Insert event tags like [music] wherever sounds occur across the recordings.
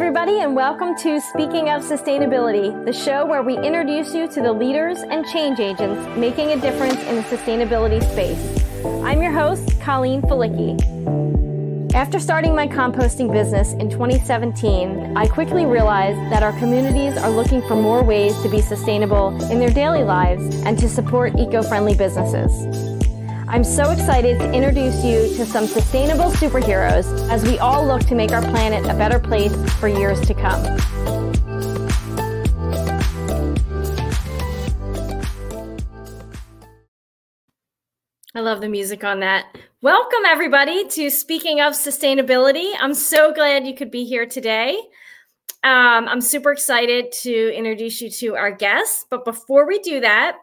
everybody, and welcome to Speaking of Sustainability, the show where we introduce you to the leaders and change agents making a difference in the sustainability space. I'm your host, Colleen Falicki. After starting my composting business in 2017, I quickly realized that our communities are looking for more ways to be sustainable in their daily lives and to support eco friendly businesses. I'm so excited to introduce you to some sustainable superheroes as we all look to make our planet a better place for years to come. I love the music on that. Welcome, everybody, to Speaking of Sustainability. I'm so glad you could be here today. Um, I'm super excited to introduce you to our guests. But before we do that,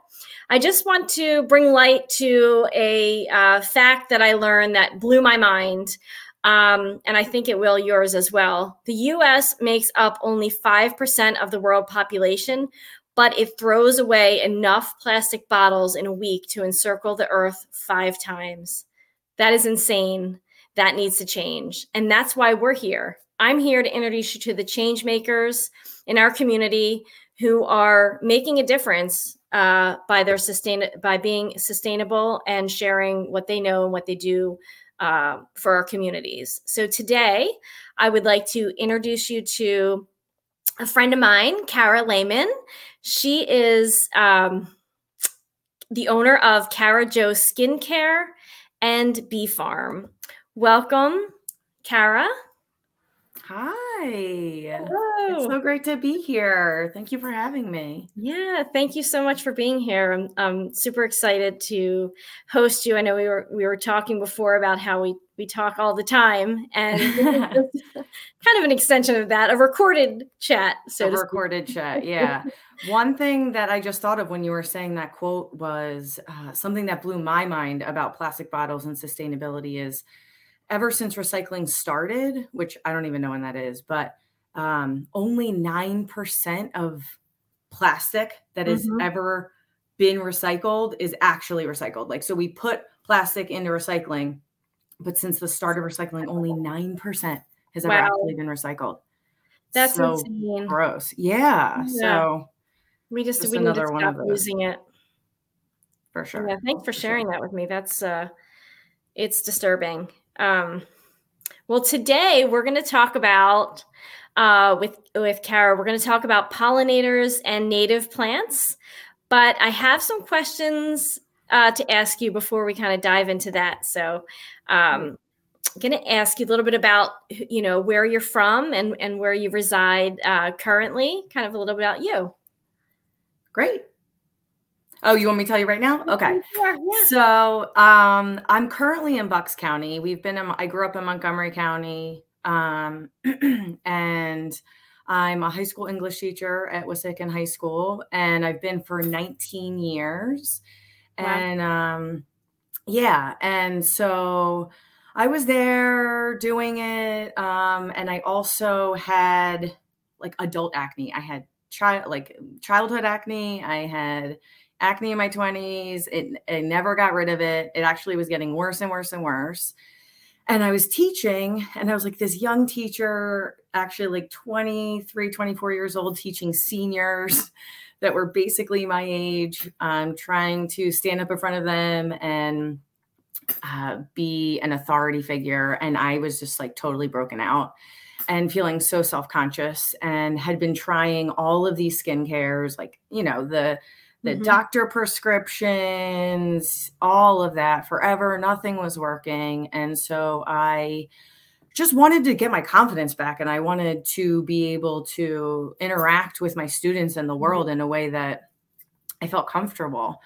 I just want to bring light to a uh, fact that I learned that blew my mind. Um, and I think it will yours as well. The US makes up only 5% of the world population, but it throws away enough plastic bottles in a week to encircle the earth five times. That is insane. That needs to change. And that's why we're here. I'm here to introduce you to the change makers in our community who are making a difference uh, by their sustain by being sustainable and sharing what they know and what they do uh, for our communities. So today, I would like to introduce you to a friend of mine, Kara Lehman. She is um, the owner of Kara Jo Skincare and Bee Farm. Welcome, Kara. Hi. Hello. It's so great to be here. Thank you for having me. Yeah, thank you so much for being here. I'm, I'm super excited to host you. I know we were we were talking before about how we we talk all the time, and [laughs] kind of an extension of that, a recorded chat. So a recorded chat, [laughs] yeah. One thing that I just thought of when you were saying that quote was uh, something that blew my mind about plastic bottles and sustainability is ever since recycling started, which I don't even know when that is, but um, only 9% of plastic that has mm-hmm. ever been recycled is actually recycled. Like, so we put plastic into recycling, but since the start of recycling, only 9% has ever wow. actually been recycled. That's so insane. gross. Yeah. yeah. So we just, we need to stop using it. For sure. Yeah. Thanks for sharing that with me. That's, uh, it's disturbing. Um, well, today we're going to talk about uh, with with Kara. We're going to talk about pollinators and native plants. But I have some questions uh, to ask you before we kind of dive into that. So, um, I'm going to ask you a little bit about you know where you're from and and where you reside uh, currently. Kind of a little bit about you. Great. Oh, you want me to tell you right now? Okay. Yeah, yeah. So um, I'm currently in Bucks County. We've been in, I grew up in Montgomery County. Um, [clears throat] and I'm a high school English teacher at Wissahickon High School, and I've been for 19 years. Wow. And um, yeah, and so I was there doing it. Um, and I also had like adult acne. I had child like childhood acne. I had acne in my 20s. It, never got rid of it. It actually was getting worse and worse and worse. And I was teaching, and I was like this young teacher, actually like 23, 24 years old, teaching seniors [laughs] that were basically my age, um, trying to stand up in front of them and uh, be an authority figure. And I was just like totally broken out and feeling so self conscious and had been trying all of these skin cares, like, you know, the the mm-hmm. doctor prescriptions, all of that forever. Nothing was working. And so I just wanted to get my confidence back and I wanted to be able to interact with my students and the mm-hmm. world in a way that I felt comfortable.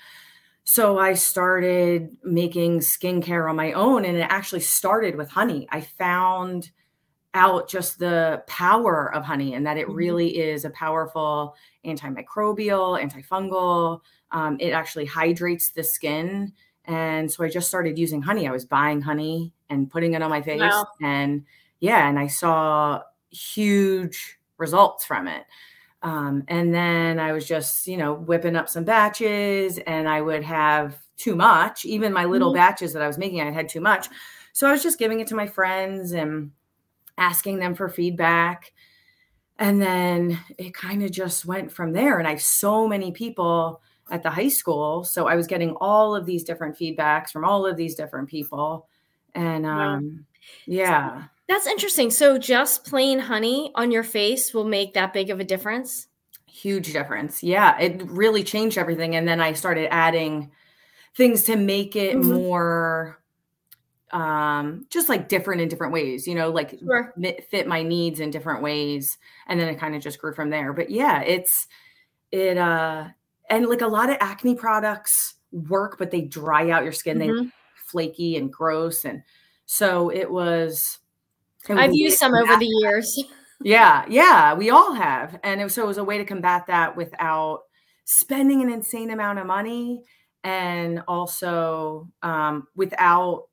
So I started making skincare on my own and it actually started with honey. I found out just the power of honey and that it mm-hmm. really is a powerful antimicrobial, antifungal. Um, it actually hydrates the skin. And so I just started using honey. I was buying honey and putting it on my face. Wow. And yeah, and I saw huge results from it. Um, and then I was just, you know, whipping up some batches and I would have too much. Even my little mm-hmm. batches that I was making, I had too much. So I was just giving it to my friends and asking them for feedback. And then it kind of just went from there and i have so many people at the high school so i was getting all of these different feedbacks from all of these different people and um yeah. that's interesting. So just plain honey on your face will make that big of a difference? Huge difference. Yeah it really changed everything and then i started adding things to make it mm-hmm. more um just like different in different ways you know like sure. fit my needs in different ways and then it kind of just grew from there. But yeah it's it uh and like a lot of acne products work but they dry out your skin. Mm-hmm. they flaky and gross and so it was, it i've used some over the years. [laughs] Yeah yeah we all have. And it so it was a way to combat that without spending an insane amount of money and also um, without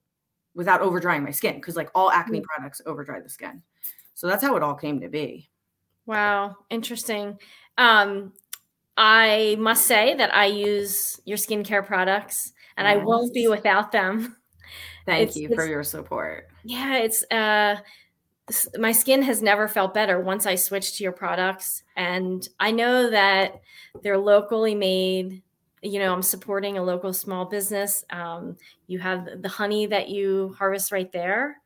without over drying my skin because like all acne products over dry the skin. So that's how it all came to be. Wow, interesting. Um, I must say that I use your skincare products and yes. I won't be without them. Thank it's, you for your support. Yeah, it's uh my skin has never felt better once I switched to your products and I know that they're locally made you know i'm supporting a local small business. Um, you have the honey that you harvest right there.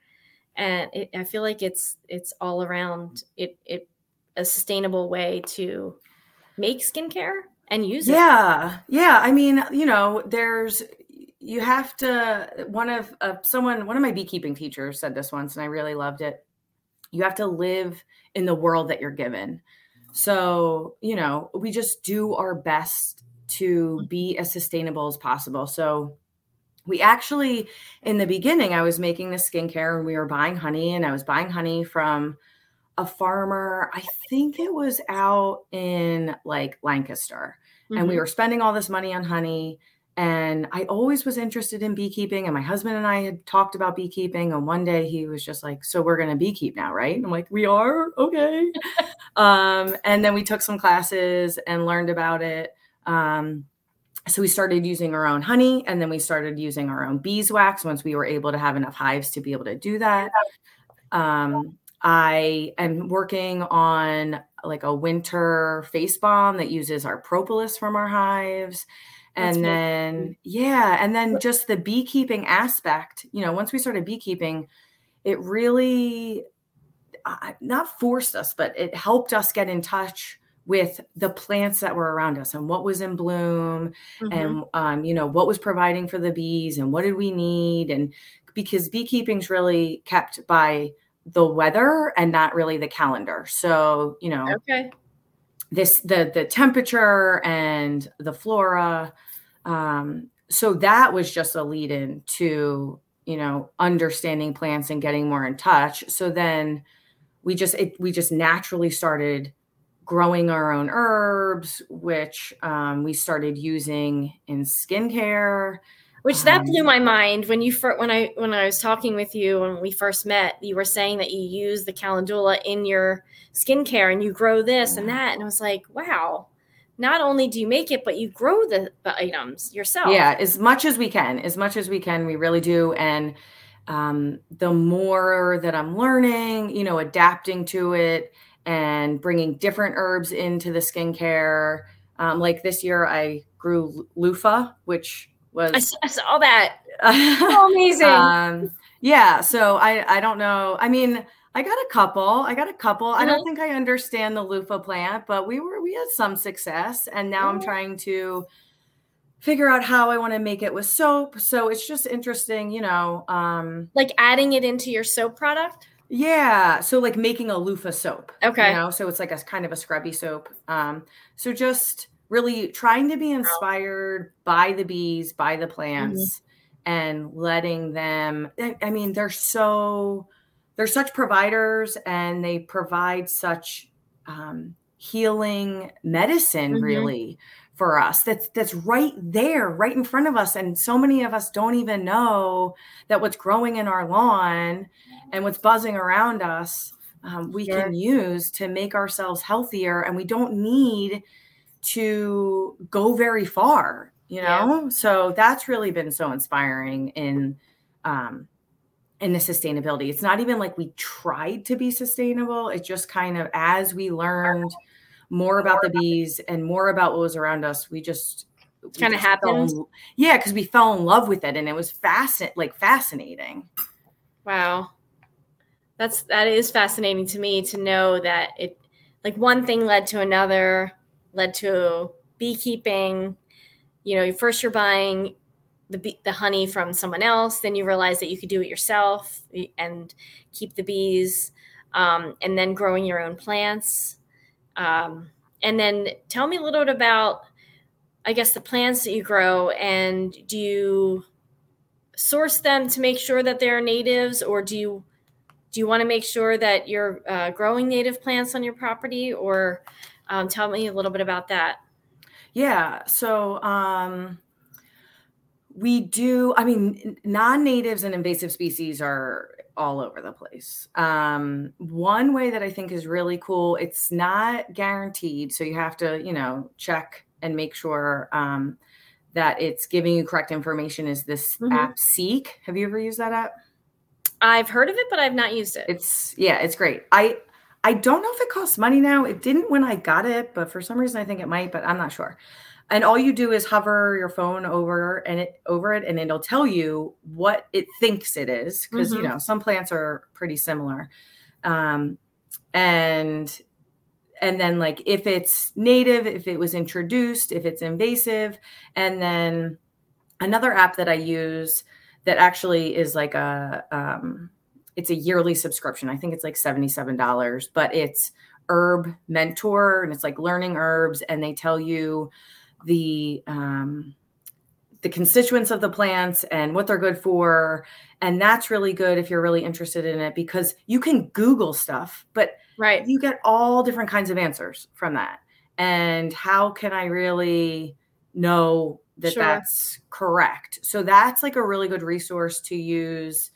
And it, i feel like it's it's all around it it a sustainable way to make skincare and use it. Yeah. Yeah. I mean you know there's you have to one of uh, someone one of my beekeeping teachers said this once and i really loved it. You have to live in the world that you're given. So you know we just do our best to be as sustainable as possible. So we actually in the beginning I was making the skincare and we were buying honey and I was buying honey from a farmer. I think it was out in like Lancaster. Mm-hmm. And we mm-hmm. were spending all this money on honey and I always was interested in beekeeping and my husband and I had talked about beekeeping and one day he was just like so we're going to beekeep now, right? And I'm like we are. Okay. [laughs] um and then we took some classes and learned about it um, so we started using our own honey and then we started using our own beeswax once we were able to have enough hives to be able to do that. Um, I am working on like a winter face balm that uses our propolis from our hives. And then, yeah, and then just the beekeeping aspect, you know, once we started beekeeping, it really uh, not forced us, but it helped us get in touch with the plants that were around us and what was in bloom mm-hmm. and um, you know what was providing for the bees and what did we need and because beekeeping's really kept by the weather and not really the calendar. So you know okay. this the the temperature and the flora um, so that was just a lead in to you know understanding plants and getting more in touch. So then we just it, we just naturally started growing our own herbs, which um, we started using in skincare. Which that blew um, my mind when you when I when I was talking with you when we first met. You were saying that you use the calendula in your skincare and you grow this and that, and I was like, wow. Not only do you make it, but you grow the, the items yourself. Yeah, as much as we can, as much as we can, we really do. And um, the more that I'm learning, you know, adapting to it, and bringing different herbs into the skincare. Um, like this year, I grew loofah, which was I saw that. [laughs] oh, amazing. um, yeah. So I I don't know. I mean, I got a couple. I got a couple. Mm-hmm. I don't mm-hmm. think I understand the loofah plant, but we were we had some success, and now mm-hmm. I'm trying to figure out how I want to make it with soap. So it's just interesting, you know. Um, like adding it into your soap product. Yeah. So like making a loofah soap. Okay. You know, so it's like a kind of a scrubby soap. Um, so just really trying to be inspired by the bees, by the plants, mm-hmm. and letting them I mean, they're so they're such providers and they provide such um, healing medicine mm-hmm. really for us that's that's right there right in front of us and so many of us don't even know that what's growing in our lawn and what's buzzing around us um, we sure. can use to make ourselves healthier and we don't need to go very far you know yeah. so that's really been so inspiring in um, in the sustainability. It's not even like we tried to be sustainable. It's just kind of as we learned more about the bees and more about what was around us, we just kind of happened. yeah, because we fell in love with it and it was fascinating, like fascinating. Wow. That's that is fascinating to me to know that it like one thing led to another, led to beekeeping. You know, first you're buying the bee, the honey from someone else, then you realize that you could do it yourself and keep the bees, um, and then growing your own plants. Um, and then tell me a little bit about, I guess, the plants that you grow, and do you source them to make sure that they're natives, or do you do you want to make sure that you're uh, growing native plants on your property, or um, tell me a little bit about that? Yeah. So um, we do, I mean, non natives and invasive species are all over the place. Um, one way that I think is really cool, it's not guaranteed. So you have to, you know, check and make sure um, that it's giving you correct information is this mm-hmm. app Seek. Have you ever used that app? I've heard of it, but I've not used it. It's yeah, it's great. I I don't know if it costs money now. It didn't when I got it, but for some reason I think it might, but I'm not sure. And all you do is hover your phone over and it over it and it'll tell you what it thinks it is because mm-hmm. you know, some plants are pretty similar. Um and and then like if it's native, if it was introduced, if it's invasive, and then another app that I use that actually is like a um it's a yearly subscription. I think it's like $77, but it's Herb Mentor and it's like learning herbs and they tell you the um, the constituents of the plants and what they're good for. And that's really good if you're really interested in it because you can google stuff but right. you get all different kinds of answers from that. And how can i really know that sure. that's correct? So that's like a really good resource to use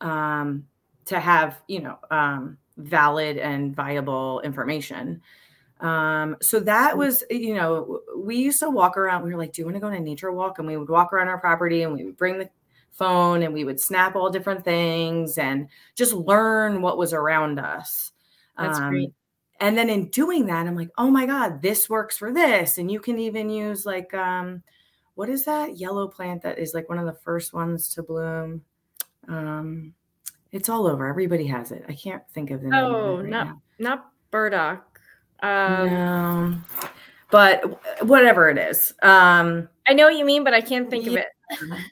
um, to have you know um, valid and viable information um, so that was you know we used to walk around we were like do you want to go on a nature walk and we would walk around our property and we would bring the phone and we would snap all different things and just learn what was around us that's um, great and then in doing that i'm like oh my god this works for this and you can even use like um what is that yellow plant that is like one of the first ones to bloom um it's all over. Everybody has it. I can't think of the name. Oh, not now. not burdock. Um, no, but whatever it is. Um, I know what you mean, but I can't think yeah, of it.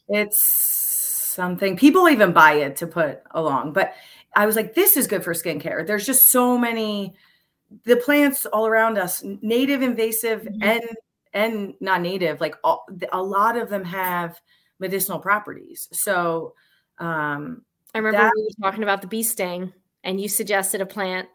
it's something people even buy it to put along. But I was like, this is good for skincare. There's just so many the plants all around us, native, invasive, mm-hmm. and and non-native. Like all, a lot of them have medicinal properties. So um I remember that, we were talking about the bee sting, and you suggested a plant.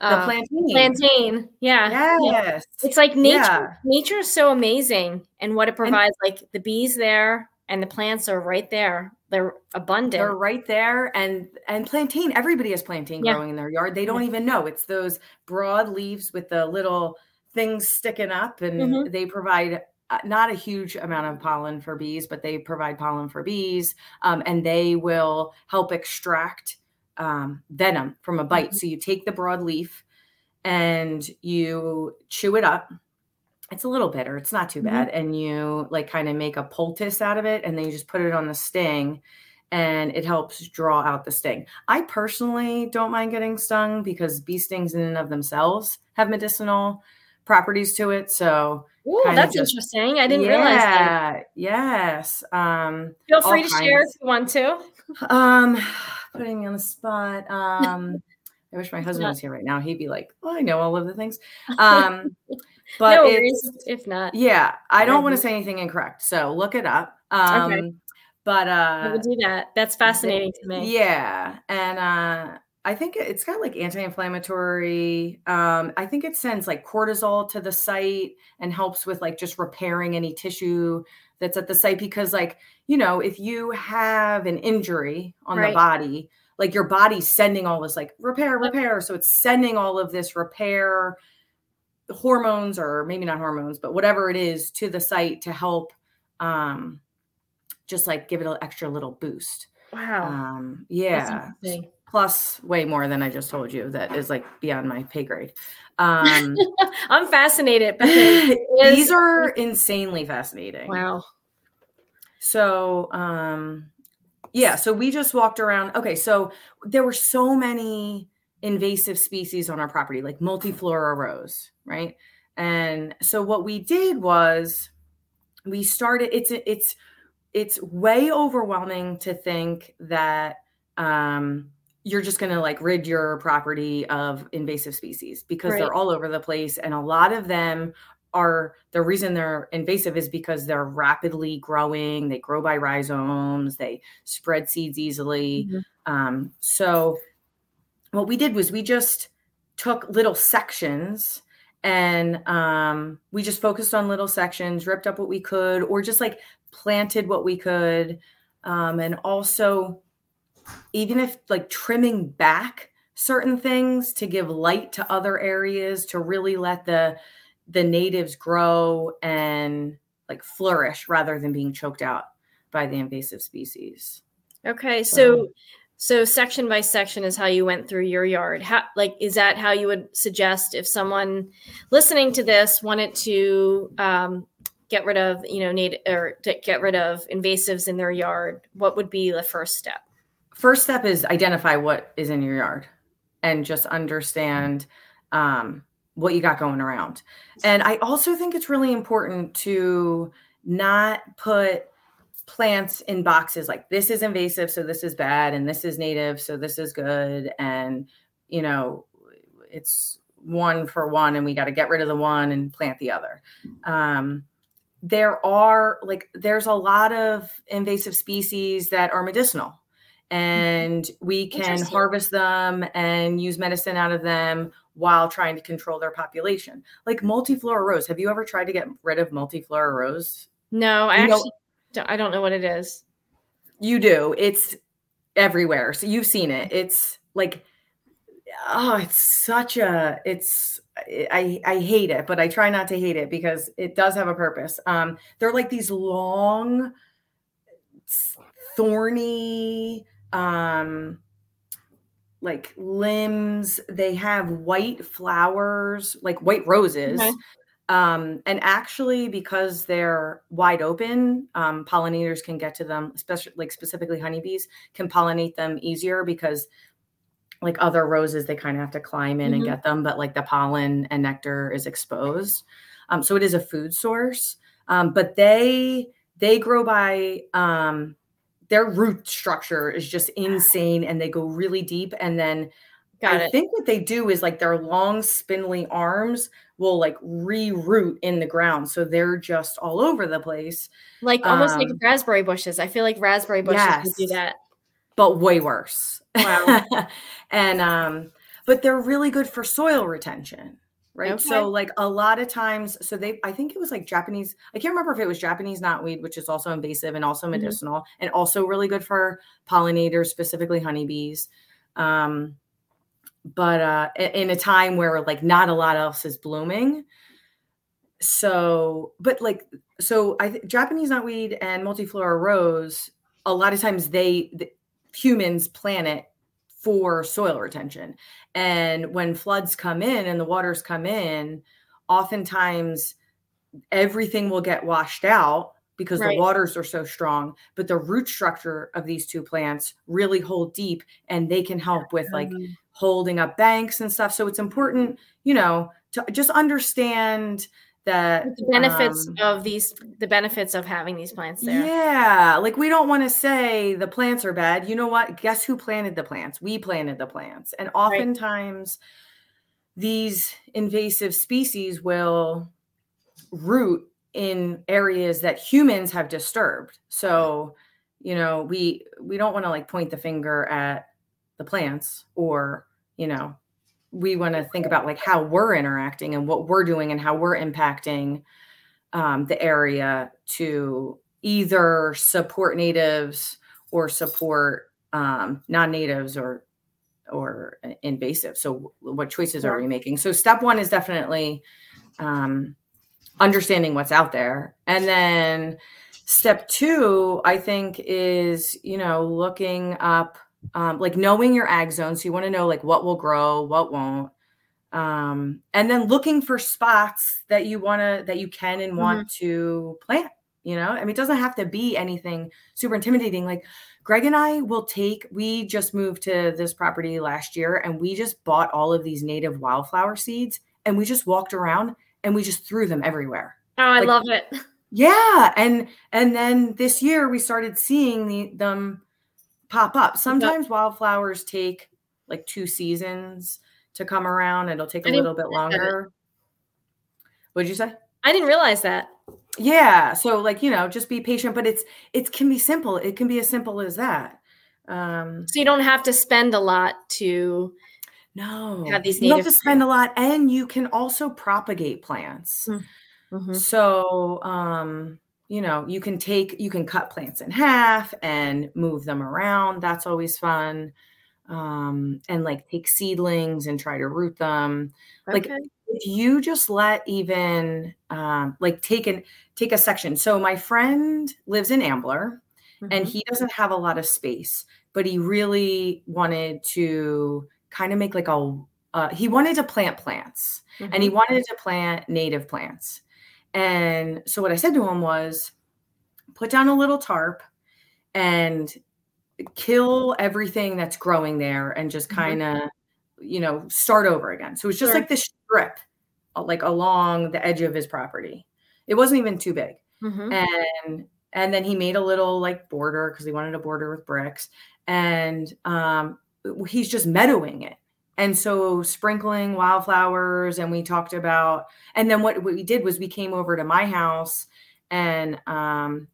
The uh, plantain. Plantain. Yeah. Yes. Yeah. It's like nature. Yeah. Nature is so amazing, and what it provides. And, like the bees there, and the plants are right there. They're abundant. They're right there, and and plantain. Everybody has plantain yeah. growing in their yard. They don't even know it's those broad leaves with the little things sticking up, and mm-hmm. they provide uh, not a huge amount of pollen for bees, but they provide pollen for bees, um, and they will help extract um, venom from a bite. Mm-hmm. So you take the broad leaf and you chew it up. It's a little bitter. It's not too mm-hmm. bad, and you like kind of make a poultice out of it, and then you just put it on the sting, and it helps draw out the sting. I personally don't mind getting stung because bee stings in and of themselves have medicinal properties to it. So Ooh, that's just, interesting. I didn't yeah, realize that. Yes. Um, Feel free to share if you want to. Um, putting me on the spot. Um, I wish my husband was here right now. He'd be like, "Oh, I know all of the things." Um, [laughs] but no if not, yeah, I don't want to say anything incorrect, so look it up. Um, okay. But uh, I will do that. That's fascinating to me. Yeah, and uh, I think it's got like anti-inflammatory. Um, I think it sends like cortisol to the site and helps with like just repairing any tissue that's at the site because like you know if you have an injury on right. the body like your body's sending all this like repair repair so it's sending all of this repair hormones or maybe not hormones but whatever it is to the site to help um just like give it an extra little boost Wow. Um, yeah. Plus, way more than I just told you. That is like beyond my pay grade. Um, [laughs] I'm fascinated. [laughs] these are [laughs] insanely fascinating. Wow. So, um, yeah. So we just walked around. Okay. So there were so many invasive species on our property, like multiflora rose, right? And so what we did was we started. It's it's it's way overwhelming to think that um, you're just going to like rid your property of invasive species because right. they're all over the place and a lot of them are the reason they're invasive is because they're rapidly growing they grow by rhizomes they spread seeds easily mm-hmm. um, so what we did was we just took little sections and um, we just focused on little sections ripped up what we could or just like planted what we could um, and also even if like trimming back certain things to give light to other areas to really let the the natives grow and like flourish rather than being choked out by the invasive species. Okay, so so section by section is how you went through your yard. How like is that how you would suggest if someone listening to this wanted to um, get rid of you know native or to get rid of invasives in their yard? What would be the first step? First step is identify what is in your yard and just understand um, what you got going around. And I also think it's really important to not put plants in boxes like this is invasive, so this is bad, and this is native, so this is good. And, you know, it's one for one, and we got to get rid of the one and plant the other. Um, there are like, there's a lot of invasive species that are medicinal and we can harvest them and use medicine out of them while trying to control their population. Like multiflora rose. Have you ever tried to get rid of multiflora rose? No, I you actually know, I don't know what it is. You do. It's everywhere. So you've seen it. It's like oh, it's such a it's I I hate it, but I try not to hate it because it does have a purpose. Um they're like these long thorny um like limbs they have white flowers like white roses okay. um and actually because they're wide open um pollinators can get to them especially like specifically honeybees can pollinate them easier because like other roses they kind of have to climb in mm-hmm. and get them but like the pollen and nectar is exposed um so it is a food source um but they they grow by um their root structure is just insane and they go really deep and then Got I it. think what they do is like their long spindly arms will like re-root in the ground. So they're just all over the place. Like almost um, like raspberry bushes. I feel like raspberry bushes yes, do that. But way worse. Wow. [laughs] and um, but they're really good for soil retention right? Okay. So like a lot of times, so they I think it was like Japanese, I can't remember if it was Japanese knotweed, which is also invasive and also mm-hmm. medicinal mm-hmm. and also really good for pollinators, specifically honeybees. Um, but uh in a time where like not a lot else is blooming. So, but like so I Japanese knotweed and multiflora rose, a lot of times they the, humans plant it for soil retention. And when floods come in and the waters come in, oftentimes everything will get washed out because right. the waters are so strong but the root structure of these two plants really hold deep and they can help with like mm-hmm. holding up banks and stuff so it's important you know to just understand that the benefits um, of these the benefits of having these plants there. Yeah like we don't want to say the plants are bad. You know what? Guess who planted the plants? We planted the plants. And oftentimes right. these invasive species will root in areas that humans have disturbed. So you know we we don't want to like point the finger at the plants or you know we want to think about like how we're interacting and what we're doing and how we're impacting um, the area to either support natives or support um, non-natives or or invasive. So what choices are we making? So step one is definitely um, understanding what's out there. And then step two, I think, is you know looking up um, like knowing your ag zone. So you want to know like what will grow, what won't, um, and then looking for spots that you want to that you can and want mm-hmm. to plant. You know, I mean, it doesn't have to be anything super intimidating. Like Greg and I will take. We just moved to this property last year, and we just bought all of these native wildflower seeds, and we just walked around and we just threw them everywhere. Oh, I like, love it. Yeah, and and then this year we started seeing the them pop up. Sometimes wildflowers take like two seasons to come around. It'll take a little bit longer. What'd you say? I didn't realize that. Yeah, so like you know, just be patient, but it's it can be simple. It can be as simple as that. Um, so you don't have to spend a lot to no have these. You have to spend a lot, and you can also propagate plants. Mm. Mm-hmm. So, um, you know, you can take, you can cut plants in half and move them around. That's always fun. Um, and like take seedlings and try to root them. Okay. Like if you just let even um, like take an take a section. So my friend lives in Ambler mm-hmm. and he doesn't have a lot of space, but he really wanted to kind of make like a uh, he wanted to plant plants mm-hmm. and he mm-hmm. wanted to plant native plants. And so what I said to him was put down a little tarp and kill everything that's growing there and just kind of, mm-hmm. you know, start over again. So it's just sure. like this strip uh, like along the edge of his property. It wasn't even too big. Mm-hmm. And and then he made a little like border because he wanted a border with bricks and um he's just meadowing it and so sprinkling wildflowers and we talked about and then what, what we did was we came over to my house and um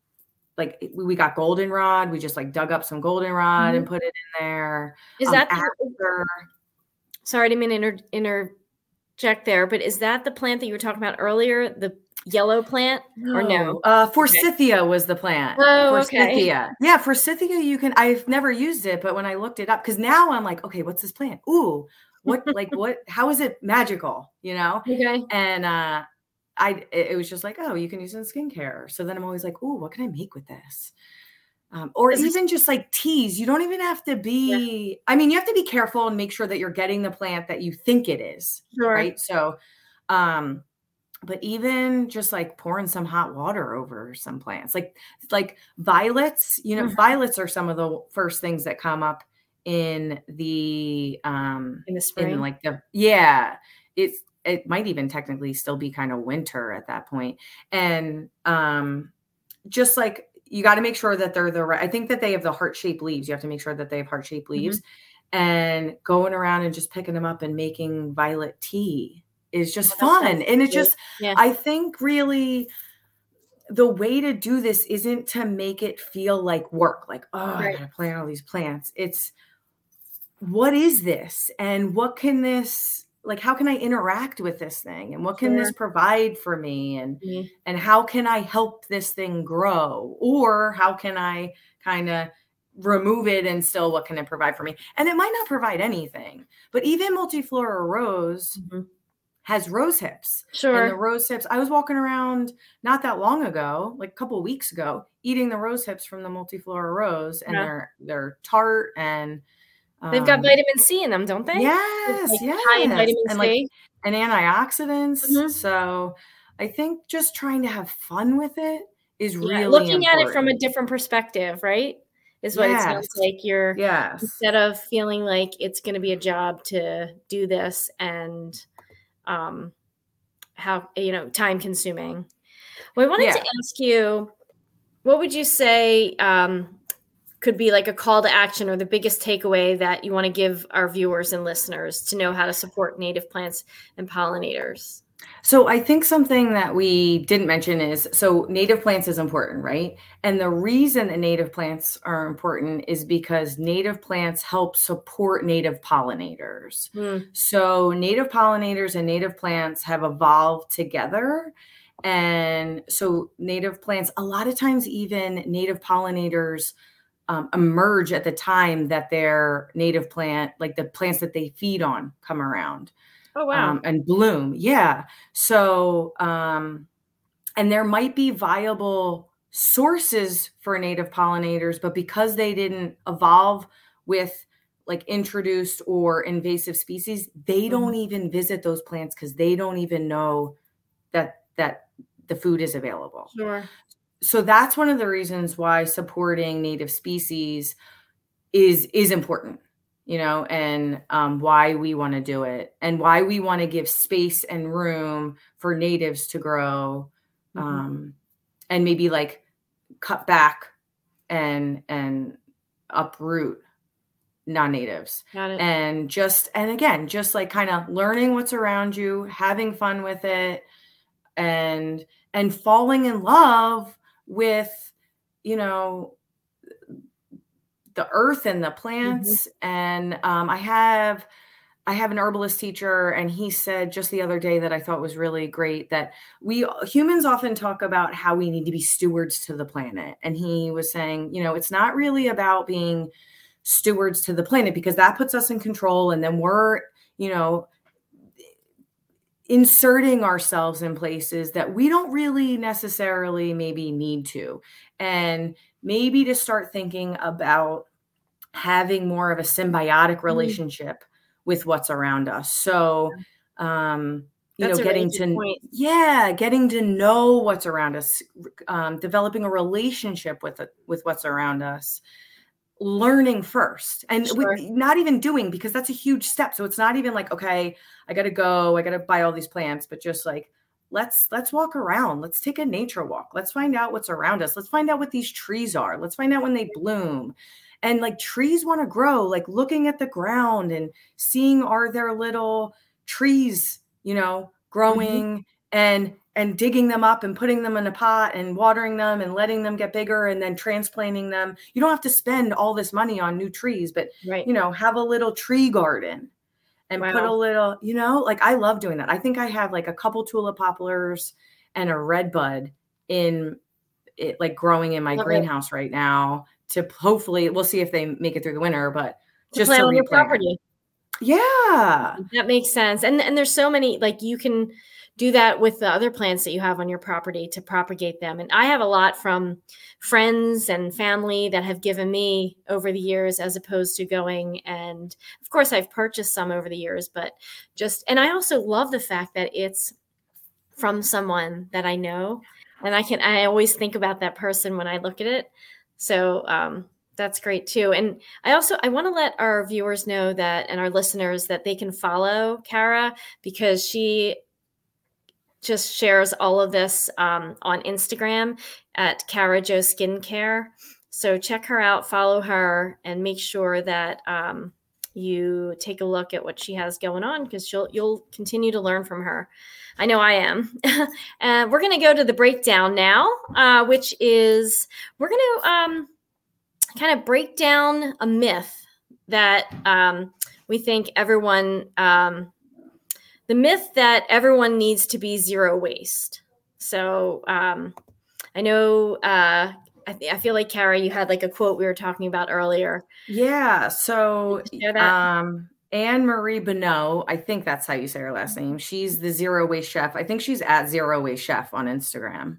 like we got goldenrod we just like dug up some goldenrod mm-hmm. and put it in there is um, that the, sorry i didn't mean to inter, interject there but is that the plant that you were talking about earlier the yellow plant no. or no? Uh, forsythia okay. was the plant. Oh, forsythia. Okay. Yeah, forsythia. You can. I've never used it, but when I looked it up, because now I'm like, okay, what's this plant? Ooh, what? [laughs] like what? How is it magical? You know? Okay. And uh, I it was just like, oh, you can use it in skincare. So then I'm always like, ooh, what can I make with this? Um, or even just like teas. You don't even have to be. Yeah. I mean, you have to be careful and make sure that you're getting the plant that you think it is. Sure. Right. So, um, but even just like pouring some hot water over some plants like like violets you know mm-hmm. violets are some of the first things that come up in the um in the spring in like the yeah it's it might even technically still be kind of winter at that point and um just like you got to make sure that they're the right i think that they have the heart-shaped leaves you have to make sure that they have heart-shaped leaves mm-hmm. and going around and just picking them up and making violet tea is just fun. And it just, yeah. I think really the way to do this isn't to make it feel like work, like, oh, right. I gotta plant all these plants. It's what is this? And what can this like how can I interact with this thing? And what can sure. this provide for me? And mm-hmm. and how can I help this thing grow? Or how can I kind of remove it and still what can it provide for me? And it might not provide anything, but even multiflora rose. Mm-hmm has rose hips. Sure. And the rose hips, I was walking around not that long ago, like a couple weeks ago, eating the rose hips from the multiflora rose, and yeah. they're they're tart and they've got um, vitamin C in them, don't they? Yes, like yes. High in vitamin and C. Like, and antioxidants. Mm-hmm. So I think just trying to have fun with it is yeah, really looking important. at it from a different perspective, right? Is what yes. it sounds like. You're yes. instead of feeling like it's going to be a job to do this and um, how you know time consuming. Well, I wanted yeah. to ask you, what would you say um, could be like a call to action or the biggest takeaway that you want to give our viewers and listeners to know how to support native plants and pollinators? So I think something that we didn't mention is so native plants is important, right? And the reason that native plants are important is because native plants help support native pollinators. Mm. So native pollinators and native plants have evolved together. And so native plants, a lot of times, even native pollinators um, emerge at the time that their native plant, like the plants that they feed on, come around. Oh wow. Um, and bloom. Yeah. So um and there might be viable sources for native pollinators, but because they didn't evolve with like introduced or invasive species, they mm-hmm. don't even visit those plants because they don't even know that that the food is available. Sure. So that's one of the reasons why supporting native species is is important, you know, and um, why we want to do it and why we want to give space and room for natives to grow, mm-hmm. um, and maybe like cut back and and uproot non-natives and just and again just like kind of learning what's around you having fun with it and and falling in love with you know the earth and the plants. Mm-hmm. and um, i have i have an herbalist teacher and he said just the other day that i thought was really great that we humans often talk about how we need to be stewards to the planet. And he was saying you know it's not really about being stewards to the planet because that puts us in control. And then we're you know inserting ourselves in places that we don't really necessarily maybe need to and maybe to start thinking about having more of a symbiotic mm-hmm. relationship mm. with what's around us so um you That's know getting really to point. yeah getting to know what's around us um, developing a relationship with with what's around us learning first and sure. not even doing because that's a huge step so it's not even like okay i gotta go i gotta buy all these plants but just like let's let's walk around let's take a nature walk let's find out what's around us let's find out what these trees are let's find out when they bloom and like trees want to grow like looking at the ground and seeing are there little trees you know mm-hmm. growing mm-hmm. and and digging them up and putting them in a pot and watering them and letting them get bigger and then transplanting them. You don't have to spend all this money on new trees, but right. you know, have a little tree garden and wow. put a little, you know, like I love doing that. I think I have like a couple tulip poplars and a red bud in it like growing in my love greenhouse it. right now to hopefully we'll see if they make it through the winter, but just plant on your property. Yeah. That makes sense. And and there's so many like you can do that with the other plants that you have on your property to propagate them. And I have a lot from friends and family that have given me over the years, as opposed to going and, of course, I've purchased some over the years, but just, and I also love the fact that it's from someone that I know. And I can, I always think about that person when I look at it. So, um, that's great too. And I also I want to let our viewers know that and our listeners that they can follow Kara because she just shares all of this um, on Instagram at Kara Jo Skincare. So check her out, follow her, and make sure that um, you take a look at what she has going on because you'll you'll continue to learn from her. I know I am. [laughs] and we're going to go to the breakdown now, uh, which is we're going to um, kind of break down a myth that um, we think everyone um, the myth that everyone needs to be zero waste. So um, I know. Uh, I, th- I feel like Kara, you had like a quote we were talking about earlier. Yeah. So um, Anne Marie Bonneau, I think that's how you say her last name. She's the zero waste chef. I think she's at zero waste chef on Instagram.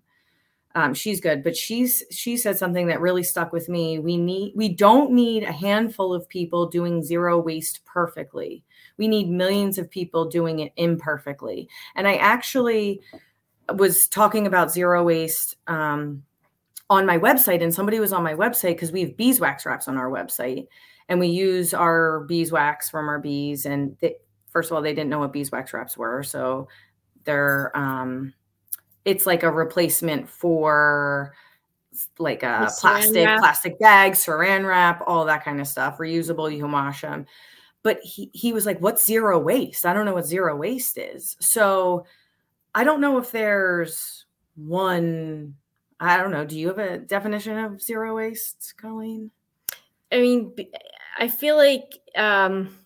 Um, she's good, but she's she said something that really stuck with me. We need we don't need a handful of people doing zero waste perfectly. We need millions of people doing it imperfectly. And I actually was talking about zero waste um, on my website, and somebody was on my website because we have beeswax wraps on our website, and we use our beeswax from our bees. And they, first of all, they didn't know what beeswax wraps were, so they're um, it's like a replacement for like a plastic wrap. plastic bag, saran wrap, all that kind of stuff, reusable. You can wash them but he he was like what's zero waste? I don't know what zero waste is. So i don't know if there's one i don't know do you have a definition of zero waste colleen? I mean i feel like um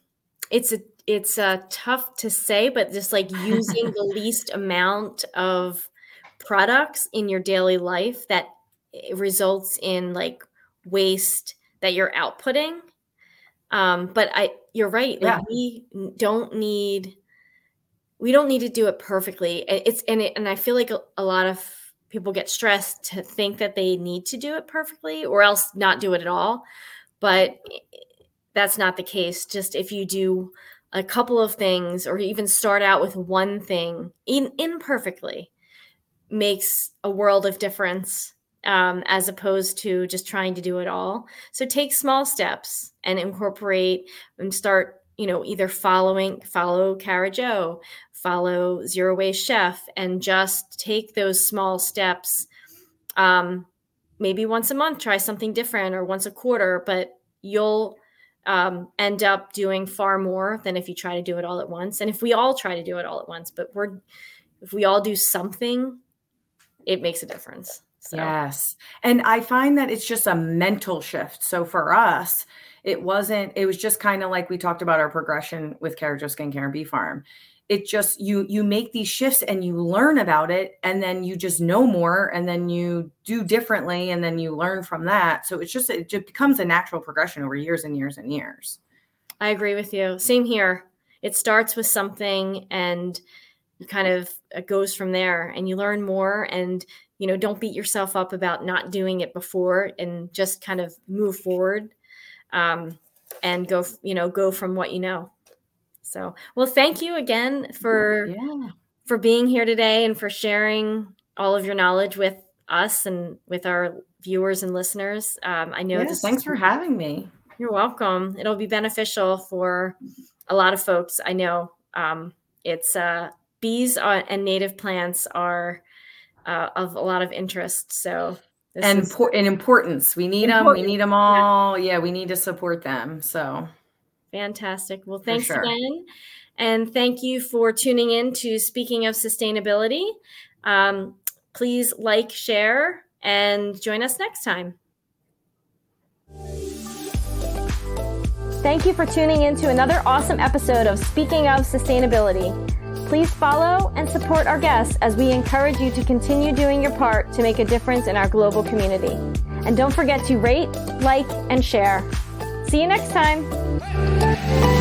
it's a it's uh, tough to say but just like [laughs] using the least amount of products in your daily life that eh, results in like waste that you're outputting um, but I, you're right. Yeah. We don't need, we don't need to do it perfectly. It's and it, and I feel like a, a lot of people get stressed to think that they need to do it perfectly or else not do it at all. But that's not the case. Just if you do a couple of things or even start out with one thing in imperfectly makes a world of difference um, as opposed to just trying to do it all. So take small steps and incorporate and start, you know, either following, follow Kara Jo, follow Zero Waste Chef, and just take those small steps. Um, maybe once a month, try something different or once a quarter, but you'll um, end up doing far more than if you try to do it all at once. And if we all try to do it all at once, but we're, if we all do something, it makes a difference. So. Yes. And I find that it's just a mental shift. So for us, it wasn't, it was just kind of like we talked about our progression with Kara Jo Skincare and Bee Farm. It just you you make these shifts and you learn about it and then you just know more and then you do differently and then you learn from that. So it's just it just becomes a natural progression over years and years and years. I agree with you. Same here. It starts with something and kind of it goes from there and you learn more and you know don't beat yourself up about not doing it before and just kind of move forward um, and go you know go from what you know. So well thank you again for yeah. for being here today and for sharing all of your knowledge with us and with our viewers and listeners. Um, i know thanks for having me. You're welcome. It'll be beneficial for a lot of folks i know. Um, it's uh, bees and native plants are uh, of a lot of interest. So and is, por- and importance. We need them. We need them all. Yeah. yeah. we need to support them. So fantastic. Well, thanks sure. again. And thank you for tuning in to Speaking of Sustainability. Um, please like, share, and join us next time. Thank you for tuning in to another awesome episode of Speaking of Sustainability. Please follow and support our guests as we encourage you to continue doing your part to make a difference in our global community. And don't forget to rate, like, and share. See you next time.